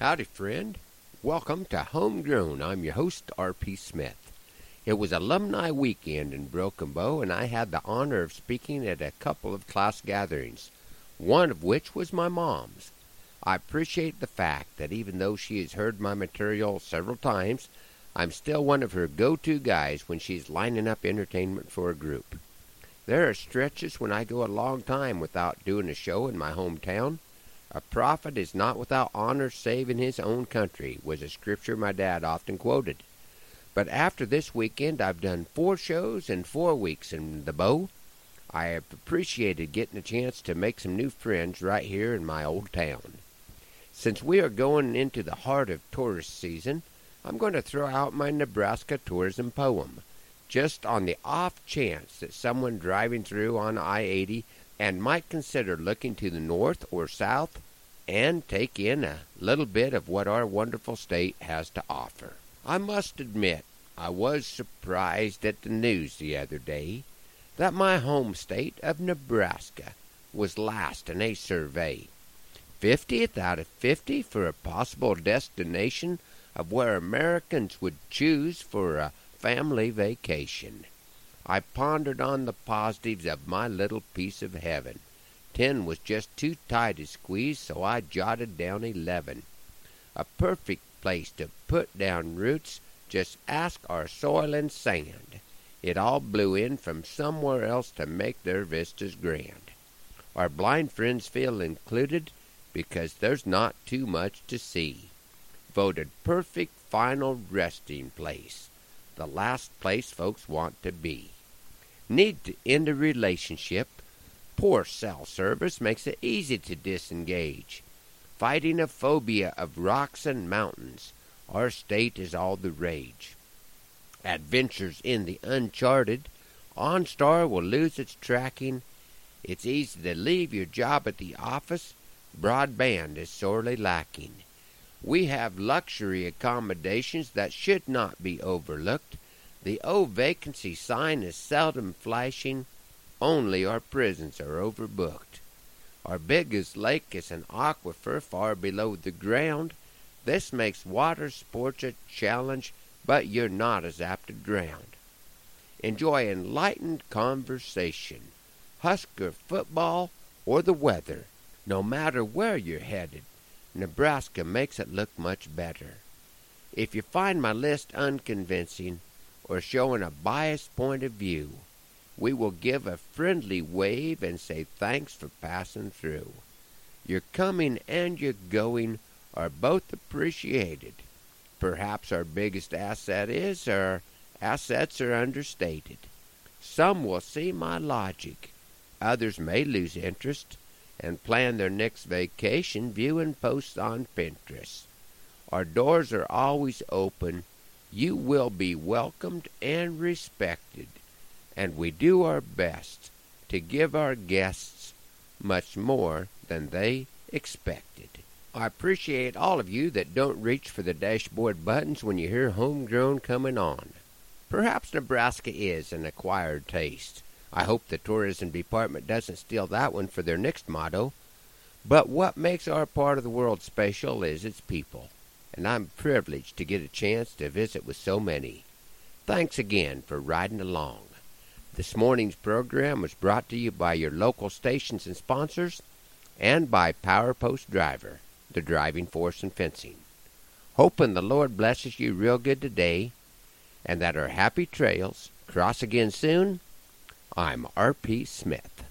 Howdy, friend. Welcome to Homegrown. I'm your host, R.P. Smith. It was alumni weekend in Broken Bow, and I had the honor of speaking at a couple of class gatherings, one of which was my mom's. I appreciate the fact that even though she has heard my material several times, I'm still one of her go to guys when she's lining up entertainment for a group. There are stretches when I go a long time without doing a show in my hometown. A prophet is not without honor save in his own country, was a scripture my dad often quoted. But after this weekend, I've done four shows in four weeks in the bow. I have appreciated getting a chance to make some new friends right here in my old town. Since we are going into the heart of tourist season, I'm going to throw out my Nebraska tourism poem, just on the off chance that someone driving through on I 80 and might consider looking to the north or south and take in a little bit of what our wonderful state has to offer. I must admit, I was surprised at the news the other day that my home state of Nebraska was last in a survey. 50th out of 50 for a possible destination of where Americans would choose for a family vacation. I pondered on the positives of my little piece of heaven. Ten was just too tight to squeeze, so I jotted down eleven. A perfect place to put down roots. Just ask our soil and sand. It all blew in from somewhere else to make their vistas grand. Our blind friends feel included because there's not too much to see. Voted perfect final resting place. The last place folks want to be need to end a relationship. Poor cell service makes it easy to disengage. Fighting a phobia of rocks and mountains, our state is all the rage. Adventures in the uncharted, OnStar will lose its tracking. It's easy to leave your job at the office. Broadband is sorely lacking. We have luxury accommodations that should not be overlooked. The O vacancy sign is seldom flashing, only our prisons are overbooked. Our biggest lake is an aquifer far below the ground. This makes water sports a challenge, but you're not as apt to drown. Enjoy enlightened conversation, Husker football, or the weather. No matter where you're headed, Nebraska makes it look much better. If you find my list unconvincing, or showing a biased point of view, we will give a friendly wave and say thanks for passing through. Your coming and your going are both appreciated. Perhaps our biggest asset is our assets are understated. Some will see my logic, others may lose interest and plan their next vacation viewing posts on Pinterest. Our doors are always open you will be welcomed and respected, and we do our best to give our guests much more than they expected. I appreciate all of you that don't reach for the dashboard buttons when you hear homegrown coming on. Perhaps Nebraska is an acquired taste. I hope the tourism department doesn't steal that one for their next motto. But what makes our part of the world special is its people and I'm privileged to get a chance to visit with so many. Thanks again for riding along. This morning's program was brought to you by your local stations and sponsors and by Power Post Driver, the driving force in fencing. Hoping the Lord blesses you real good today and that our happy trails cross again soon, I'm R.P. Smith.